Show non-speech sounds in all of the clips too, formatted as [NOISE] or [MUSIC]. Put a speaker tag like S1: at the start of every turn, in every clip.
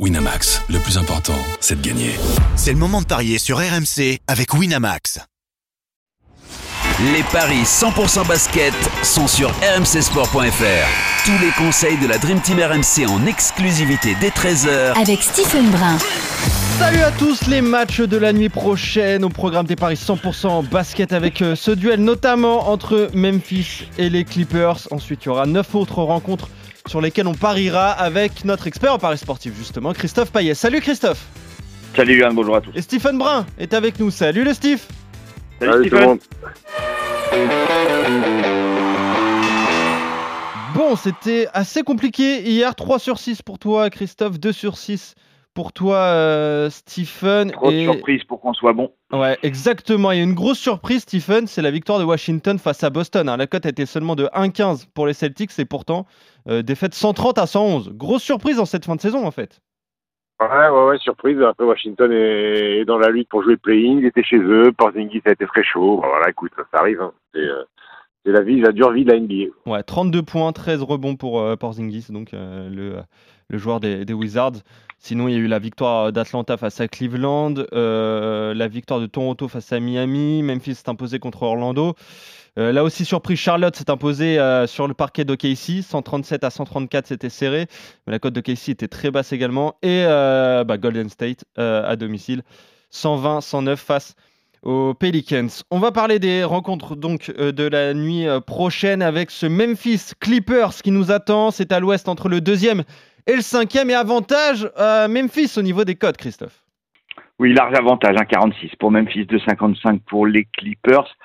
S1: Winamax, le plus important, c'est de gagner.
S2: C'est le moment de parier sur RMC avec Winamax.
S3: Les paris 100% basket sont sur rmcsport.fr. Tous les conseils de la Dream Team RMC en exclusivité dès 13h
S4: avec Stephen Brun.
S5: Salut à tous les matchs de la nuit prochaine au programme des paris 100% basket avec euh, ce duel notamment entre Memphis et les Clippers. Ensuite il y aura 9 autres rencontres sur lesquelles on pariera avec notre expert en paris sportif justement Christophe Payet. Salut Christophe
S6: Salut Yann, bonjour à tous.
S5: Et Stephen Brun est avec nous. Salut le Steve
S6: Salut,
S7: Salut tout le monde.
S5: Bon, c'était assez compliqué hier. 3 sur 6 pour toi, Christophe. 2 sur 6 pour toi, euh, Stephen.
S6: Trop de
S5: Et-
S6: surprises pour qu'on soit bon.
S5: Ouais, exactement. Il y a une grosse surprise, Stephen. C'est la victoire de Washington face à Boston. hein. La cote était seulement de 1,15 pour les Celtics et pourtant euh, défaite 130 à 111. Grosse surprise dans cette fin de saison, en fait.
S7: Ouais, ouais, ouais, surprise. Après, Washington est, est dans la lutte pour jouer le play-in. Ils étaient chez eux. Porzingis a été très chaud. Bon, Voilà, écoute, ça, ça arrive. hein. C'est euh, c'est la vie, la dure vie de la NBA.
S5: Ouais, 32 points, 13 rebonds pour euh, Porzingis, donc euh, le, le joueur des, Wizards. Sinon, il y a eu la victoire d'Atlanta face à Cleveland, euh, la victoire de Toronto face à Miami, Memphis s'est imposé contre Orlando. Euh, là aussi, surprise, Charlotte s'est imposée euh, sur le parquet d'OKC, 137 à 134, c'était serré, mais la cote d'OKC était très basse également. Et bah, Golden State à domicile, 120-109 face aux Pelicans. On va parler des rencontres donc de la nuit prochaine avec ce Memphis Clippers qui nous attend. C'est à l'ouest entre le deuxième et le cinquième et avantage à Memphis au niveau des codes, Christophe.
S6: Oui, large avantage, 1,46 pour Memphis, 2,55 pour les Clippers.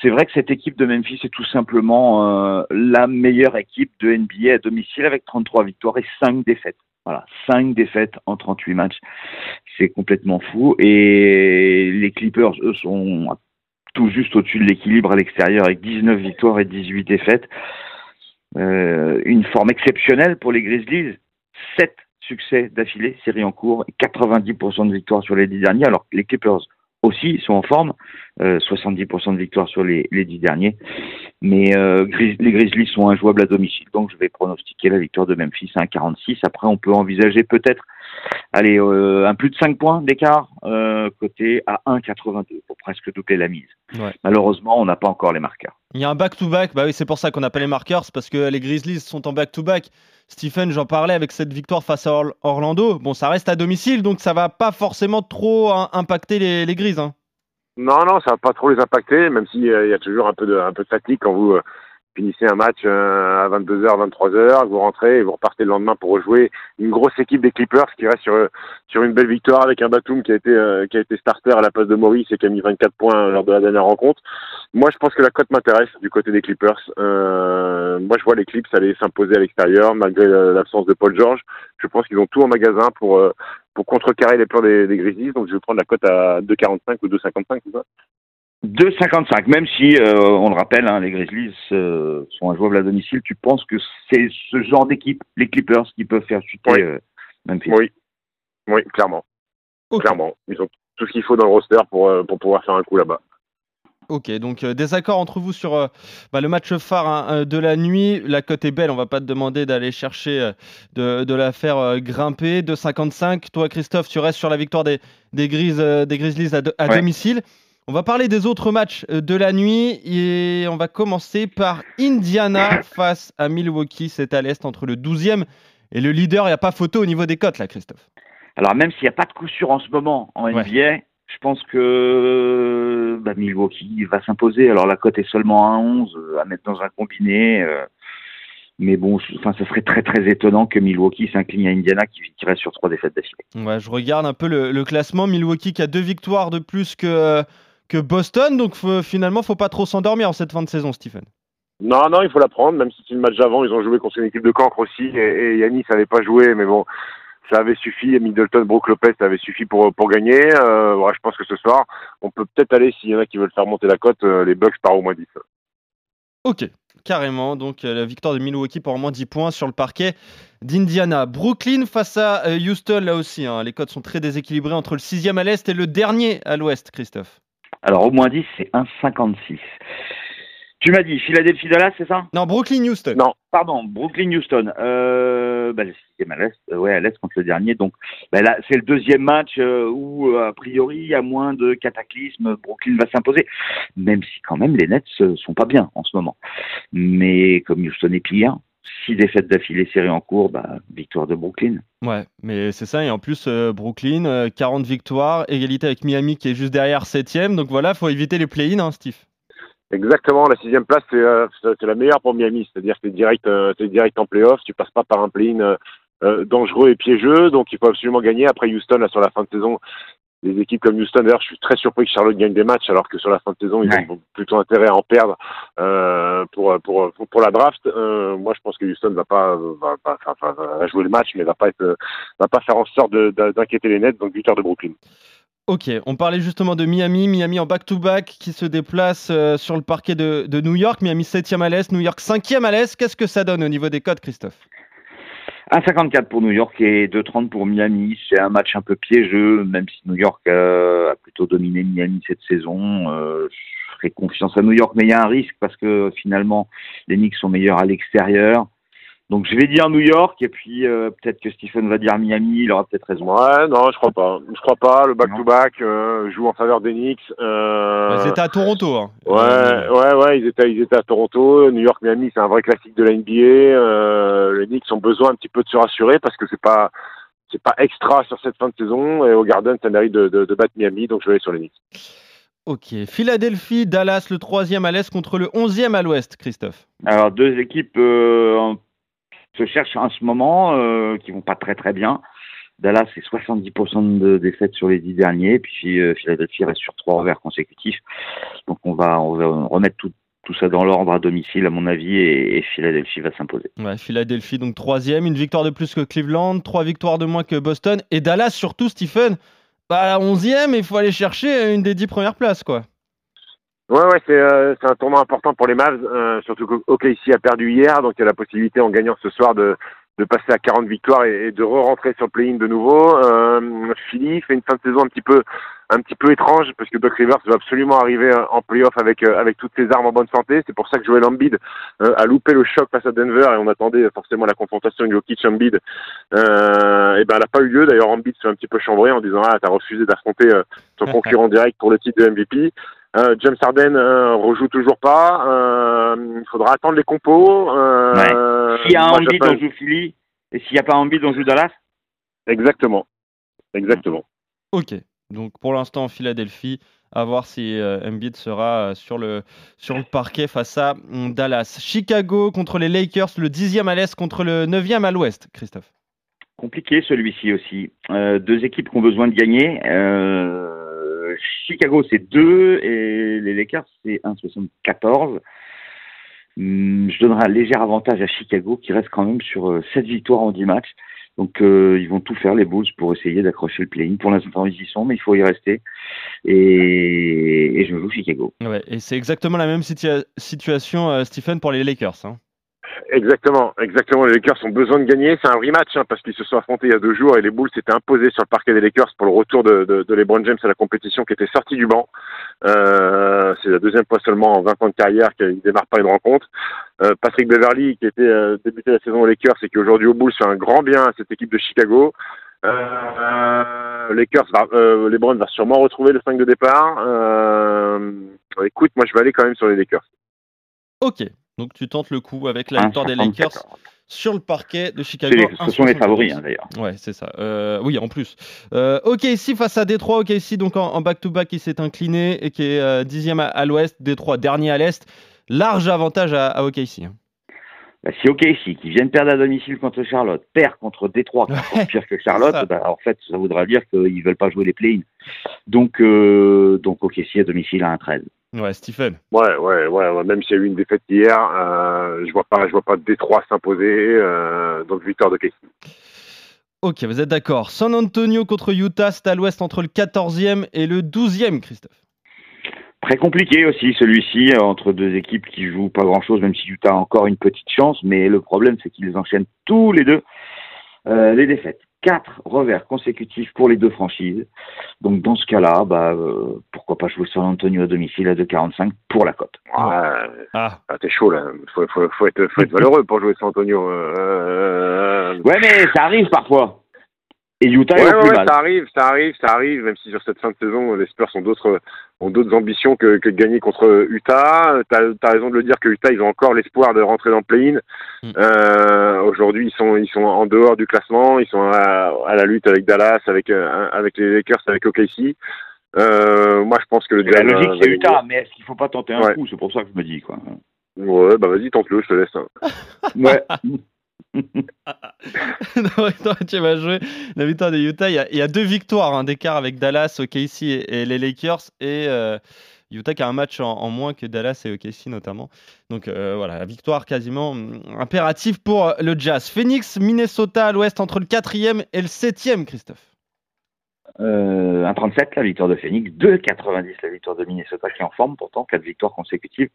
S6: C'est vrai que cette équipe de Memphis est tout simplement euh, la meilleure équipe de NBA à domicile avec 33 victoires et 5 défaites. Voilà, 5 défaites en 38 matchs. C'est complètement fou. Et les Clippers, eux, sont tout juste au-dessus de l'équilibre à l'extérieur avec 19 victoires et 18 défaites. Euh, une forme exceptionnelle pour les Grizzlies. 7 succès d'affilée, série en cours, et 90% de victoires sur les 10 derniers, alors les Clippers aussi sont en forme, euh, 70% de victoires sur les, les 10 derniers. Mais euh, Gris- les Grizzlies sont injouables à domicile, donc je vais pronostiquer la victoire de Memphis à 1,46. Après, on peut envisager peut-être allez, euh, un plus de 5 points d'écart, euh, côté à 1,82 pour presque doubler la mise.
S5: Ouais.
S6: Malheureusement, on n'a pas encore les marqueurs.
S5: Il y a un back-to-back, bah oui, c'est pour ça qu'on appelle les marqueurs, c'est parce que les Grizzlies sont en back-to-back. Stephen, j'en parlais avec cette victoire face à Orl- Orlando. Bon, ça reste à domicile, donc ça va pas forcément trop hein, impacter les, les Grises. hein.
S7: Non, non, ça va pas trop les impacter, même s'il y a toujours un peu de, un fatigue quand vous euh, finissez un match euh, à 22h, 23h, vous rentrez et vous repartez le lendemain pour rejouer une grosse équipe des Clippers qui reste sur, euh, une belle victoire avec un Batum qui a été, euh, qui a été starter à la place de Maurice et qui a mis 24 points lors de la dernière rencontre. Moi, je pense que la cote m'intéresse du côté des Clippers. Euh, moi, je vois les Clips aller s'imposer à l'extérieur malgré euh, l'absence de Paul George. Je pense qu'ils ont tout en magasin pour, euh, pour contrecarrer les plans des, des Grizzlies. Donc, je vais prendre la cote à 2,45 ou 2,55, c'est ça?
S6: 2,55, même si, euh, on le rappelle, hein, les Grizzlies euh, sont injouables à domicile, tu penses que c'est ce genre d'équipe, les Clippers, qui peuvent faire chuter
S7: Oui.
S6: euh, Memphis?
S7: Oui, oui, clairement, clairement. Ils ont tout ce qu'il faut dans le roster pour, euh, pour pouvoir faire un coup là-bas.
S5: Ok, donc euh, désaccord entre vous sur euh, bah, le match phare hein, euh, de la nuit. La cote est belle, on va pas te demander d'aller chercher de, de la faire grimper. 2,55. Toi, Christophe, tu restes sur la victoire des, des, des Grizzlies à, do- à
S6: Ouais.
S5: domicile. On va parler des autres matchs de la nuit et on va commencer par Indiana face à Milwaukee. C'est à l'est entre le 12e et le leader. Il n'y a pas photo au niveau des cotes là, Christophe?
S6: Alors même s'il n'y a pas de coup sûr en ce moment en
S5: Ouais.
S6: Je pense que bah, Milwaukee va s'imposer. Alors la cote est seulement à 11, euh, à mettre dans un combiné. euh, mais bon, enfin, ce serait très très étonnant que Milwaukee s'incline à Indiana qui, qui reste sur trois défaites d'affilée.
S5: Ouais, je regarde un peu le, le classement. Milwaukee qui a deux victoires de plus que, que Boston. Donc faut- finalement, faut pas trop s'endormir en cette fin de saison, Stephen.
S7: Non, non, il faut la prendre, même si c'est le match d'avant, ils ont joué contre une équipe de cancre aussi, et, et Yanis n'avait pas joué, mais bon, ça avait suffi, et Middleton, Brook Lopez, ça avait suffi pour, pour gagner. Euh, ouais, je pense que ce soir, on peut peut-être aller, s'il y en a qui veulent faire monter la cote, euh, les Bucks par au moins 10.
S5: Ok, carrément. Donc euh, la victoire de Milwaukee pour au moins 10 points sur le parquet d'Indiana. Brooklyn face à euh, Houston, là aussi. hein. Les cotes sont très déséquilibrées entre le sixième à l'est et le dernier à l'ouest, Christophe.
S6: Alors au moins 10, c'est 1,56. Tu m'as dit Philadelphie Dallas, c'est ça?
S5: Non, Brooklyn Houston.
S7: Non.
S6: Pardon, Brooklyn Houston. Euh, bah, le sixième à l'est, euh, ouais, à l'est contre le dernier. Donc bah, là, c'est le deuxième match euh, où, euh, a priori, à moins de cataclysme, Brooklyn va s'imposer. Même si quand même les Nets sont pas bien en ce moment. Mais comme Houston est pire, six défaites d'affilée serrées en cours, bah, victoire de Brooklyn.
S5: Ouais, mais c'est ça. Et en plus, euh, Brooklyn, euh, 40 victoires, égalité avec Miami qui est juste derrière 7ème. Donc voilà, faut éviter les play-in, hein, Steve.
S7: Exactement, la sixième place, c'est euh, c'est- la meilleure pour Miami. C'est-à-dire que tu es direct, euh, direct en playoff, tu passes pas par un play-in euh, euh, dangereux et piégeux, donc il faut absolument gagner. Après Houston, là, sur la fin de saison, les équipes comme Houston, d'ailleurs, je suis très surpris que Charlotte gagne des matchs, alors que sur la fin de saison, ils
S6: Ouais.
S7: ont plutôt intérêt à en perdre pour, pour, pour, pour la draft. Moi, je pense que Houston va pas, va, va, va- va- va jouer le match, mais va pas être, va pas faire en sorte d'inquiéter les Nets, donc victoire de Brooklyn.
S5: Ok, on parlait justement de Miami, Miami en back-to-back qui se déplace euh, sur le parquet de, New York, Miami 7e à l'Est, New York 5e à l'Est. Qu'est-ce que ça donne au niveau des codes, Christophe?
S6: 1,54 pour New York et 2,30 pour Miami. C'est un match un peu piégeux, même si New York euh, a plutôt dominé Miami cette saison. Euh, je ferai confiance à New York, mais il y a un risque parce que finalement, les Knicks sont meilleurs à l'extérieur. Donc je vais dire New York et puis euh, peut-être que Stephen va dire Miami, il aura peut-être raison.
S7: Ouais, non, je crois pas. Je crois pas. Le back-to-back euh, joue en faveur des Knicks. Euh,
S5: Ils étaient à Toronto. hein.
S7: Ouais, ouais, ouais, ils étaient, ils étaient à Toronto, New York, Miami, c'est un vrai classique de la NBA. Euh, les Knicks ont besoin un petit peu de se rassurer parce que c'est pas, c'est pas extra sur cette fin de saison et au Garden, ça mérite de, de, de battre Miami, donc je vais aller sur les Knicks.
S5: Ok, Philadelphie, Dallas, le 3e à l'Est contre le 11e à l'Ouest, Christophe.
S6: Alors deux équipes euh, se cherchent en ce moment, euh, qui vont pas très très bien. Dallas c'est 70% de défaites sur les dix derniers, puis euh, Philadelphie reste sur trois revers consécutifs. Donc on va, remettre tout, ça dans l'ordre à domicile à mon avis et, Philadelphie va s'imposer.
S5: Philadelphie, donc 3e, une victoire de plus que Cleveland, trois victoires de moins que Boston. Et Dallas, surtout, Stephen, bah, 11e, il faut aller chercher une des 10 premières places, quoi.
S7: Ouais, ouais, c'est, euh, c'est un tournoi important pour les Mavs, euh, surtout qu'OKC a perdu hier, donc il y a la possibilité en gagnant ce soir de, de passer à 40 victoires et, et de re-rentrer sur le play-in de nouveau. Euh, Philly fait une fin de saison un petit peu un petit peu étrange parce que Doc Rivers veut absolument arriver euh, en playoff avec euh, avec toutes ses armes en bonne santé. C'est pour ça que Joel Embiid euh, a loupé le choc face à Denver et on attendait forcément la confrontation Jokic Embiid. Euh, et ben elle a pas eu lieu. D'ailleurs Embiid s'est un petit peu chambré en disant ah t'as refusé d'affronter euh, ton [LAUGHS] concurrent direct pour le titre de MVP. Euh, James Harden euh, rejoue toujours pas. Euh, Il faudra attendre les compos. Euh,
S6: S'il y a un
S7: moi,
S6: Embiid,
S7: j'appelle-
S6: on joue Philly, et s'il n'y a pas Embiid, on joue Dallas?
S7: Exactement. Exactement.
S5: Ok, donc pour l'instant, Philadelphie, à voir si euh, Embiid sera euh, sur le, sur le parquet face à hum, Dallas. Chicago contre les Lakers, le 10e à l'Est contre le 9e à l'Ouest, Christophe.
S6: Compliqué celui-ci aussi. Euh, deux équipes qui ont besoin de gagner. Euh, Chicago c'est 2 et les Lakers c'est 1,74. Hum, Je donnerai un léger avantage à Chicago qui reste quand même sur 7 victoires en 10 matchs. Donc euh, ils vont tout faire les Bulls pour essayer d'accrocher le play-in. Pour l'instant ils y sont mais il faut y rester. Et, et je joue Chicago.
S5: Et c'est exactement la même situa- situation, euh, Stephen, pour les Lakers. hein.
S7: Exactement, exactement. Les Lakers ont besoin de gagner. C'est un rematch hein, parce qu'ils se sont affrontés il y a deux jours et les Bulls s'étaient imposés sur le parquet des Lakers pour le retour de, de, de LeBron James à la compétition qui était sorti du banc. Euh, c'est la deuxième fois seulement en 20 ans de carrière qu'il démarre pas une rencontre. Euh, Patrick Beverly qui était euh, débuté la saison aux Lakers et qui aujourd'hui aux Bulls fait un grand bien à cette équipe de Chicago. Euh, Lakers, euh, LeBron va sûrement retrouver le 5 de départ. Euh, écoute, moi je vais aller quand même sur les Lakers.
S5: Ok, donc tu tentes le coup avec la victoire des
S6: 1,74.
S5: Lakers sur le parquet de Chicago.
S6: les- ce sont les
S5: 1,72.
S6: favoris hein, d'ailleurs.
S5: Ouais, c'est ça. Euh, oui, en plus. Euh, ok, ici face à Détroit. Ok, ici donc en back-to-back, il s'est incliné et qui est euh, dixième à, à l'ouest, Détroit dernier à l'est. Large avantage à, à OKC. hein.
S6: Bah, si OKC, qui viennent perdre à domicile contre Charlotte, perd contre Détroit, qui est pire que Charlotte, bah, en fait, ça voudra dire qu'ils veulent pas jouer les play-in. Donc, euh, donc OKC à domicile à 1-13.
S5: Ouais, Stephen.
S7: Ouais, ouais, ouais, ouais, Même s'il y a eu une défaite hier, euh, je vois pas, je vois pas Détroit s'imposer. Euh, donc victoire de Casey.
S5: Ok, vous êtes d'accord. San Antonio contre Utah, c'est à l'ouest entre le 14e et le 12e, Christophe.
S6: Très compliqué aussi celui-ci entre deux équipes qui jouent pas grand-chose, même si Utah a encore une petite chance. Mais le problème, c'est qu'ils enchaînent tous les deux euh, les défaites. Quatre revers consécutifs pour les deux franchises. Donc dans ce cas-là, bah, euh, pourquoi pas jouer San Antonio à domicile à 2,45 pour la cote.
S7: Ah,
S5: Ah,
S7: ah, t'es chaud là. Faut, faut, faut, être, faut être [LAUGHS] valeureux pour jouer San Antonio. Euh,
S6: Ouais, mais ça arrive parfois. Et Utah
S7: Ouais,
S6: est au
S7: ouais,
S6: plus
S7: ouais,
S6: mal.
S7: ça arrive, ça arrive, ça arrive, même si sur cette fin de saison, les Spurs ont d'autres ont d'autres ambitions que, que de gagner contre Utah. T'as as raison de le dire que Utah, ils ont encore l'espoir de rentrer dans le play-in.
S5: Mm.
S7: Euh, Aujourd'hui, ils sont ils sont en dehors du classement, ils sont à, à la lutte avec Dallas, avec euh, avec les Lakers, avec OKC. Euh, moi, je pense que le
S6: La logique, c'est. Utah, mais est-ce qu'il faut pas tenter un
S7: Ouais.
S6: coup? C'est pour ça que je me dis, quoi.
S7: Ouais, bah vas-y, tente-le, je te laisse. hein.
S6: Ouais. [LAUGHS] [LAUGHS]
S5: non, tu vas jouer la victoire de Utah. Il y a, deux victoires hein, d'écart avec Dallas, OKC et, et les Lakers. Et euh, Utah qui a un match en, moins que Dallas et OKC notamment. Donc euh, voilà, victoire quasiment hum, impérative pour le Jazz. Phoenix, Minnesota à l'ouest entre le 4e et le 7e, Christophe.
S6: Euh, 1,37 la victoire de Phoenix, 2,90 la victoire de Minnesota qui est en forme pourtant, quatre victoires consécutives.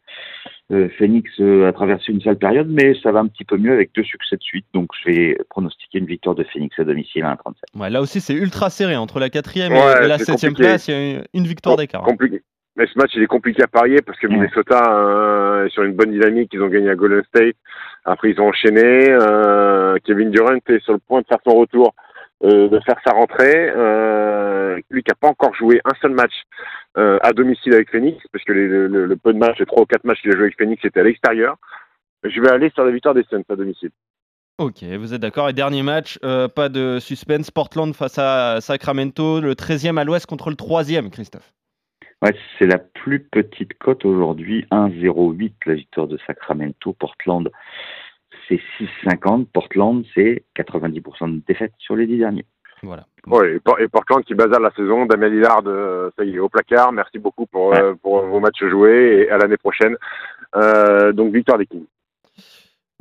S6: Euh, Phoenix euh, a traversé une sale période, mais ça va un petit peu mieux avec deux succès de suite, donc je vais pronostiquer une victoire de Phoenix à domicile à 1,37.
S5: Ouais, là aussi, c'est ultra serré entre la 4e
S7: Ouais,
S5: et la
S7: c'est
S5: 7e
S7: compliqué.
S5: place. Il y a une, victoire d'écart. hein.
S7: Compliqué. Mais ce match, il est compliqué à parier parce que
S6: Ouais.
S7: Minnesota euh, est sur une bonne dynamique. Ils ont gagné à Golden State. Après, ils ont enchaîné. Euh, Kevin Durant est sur le point de faire son retour, euh, de faire sa rentrée. Euh, lui qui n'a pas encore joué un seul match euh, à domicile avec Phoenix, parce que les- le, peu de matchs, les trois ou quatre matchs qu'il a joué avec Phoenix, c'était à l'extérieur. Je vais aller sur la victoire des Suns à domicile.
S5: Ok, vous êtes d'accord. Et dernier match, euh, pas de suspense. Portland face à Sacramento, le 13e à l'ouest contre le 3e, Christophe.
S6: Ouais, c'est la plus petite cote aujourd'hui, 1,08 la victoire de Sacramento. Portland, c'est 6,50. Portland, c'est 90% de défaite sur les dix derniers.
S5: Voilà.
S7: Ouais, et, Por- et Portland qui bazar la saison. Damien Lillard, euh, ça y est, au placard. Merci beaucoup pour, euh, pour vos matchs joués et à l'année prochaine. Euh, donc, victoire des Kings.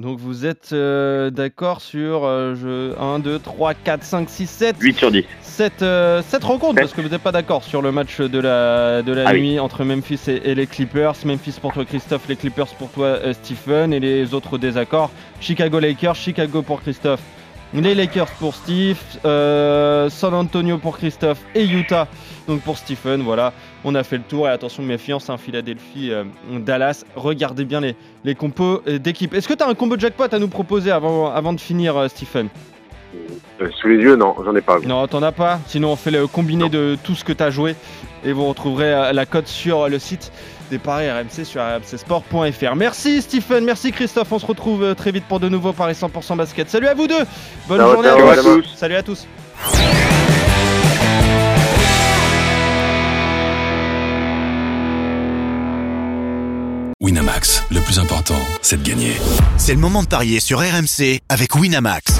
S5: Donc vous êtes euh, d'accord sur euh, je... 1, 2, 3, 4, 5, 6, 7
S6: 8 sur 10.
S5: 7, euh, sept rencontres
S6: Sept.
S5: parce que vous n'êtes pas d'accord sur le match de la, de la
S6: Ah oui.
S5: nuit entre Memphis et, et les Clippers. Memphis pour toi Christophe, les Clippers pour toi euh, Stephen et les autres désaccords. Chicago Lakers, Chicago pour Christophe, les Lakers pour Steve, euh, San Antonio pour Christophe et Utah donc pour Stephen. Voilà, on a fait le tour et attention méfiance, hein, Philadelphie, euh, Dallas. Regardez bien les, les compos euh, d'équipe. Est-ce que tu as un combo jackpot à nous proposer avant, de finir Stephen?
S7: Euh, sous les yeux, non, j'en ai pas.
S5: non, t'en as pas. Sinon, on fait le combiné de tout ce que t'as joué et vous retrouverez euh, la cote sur le site des paris RMC sur rmcsport.fr. Merci Stephen, merci Christophe. On se retrouve euh, très vite pour de nouveaux paris 100% basket. Salut à vous deux. Bonne journée à
S7: tous.
S5: Salut à tous.
S1: Winamax, le plus important, c'est de gagner.
S2: C'est le moment de parier sur RMC avec Winamax.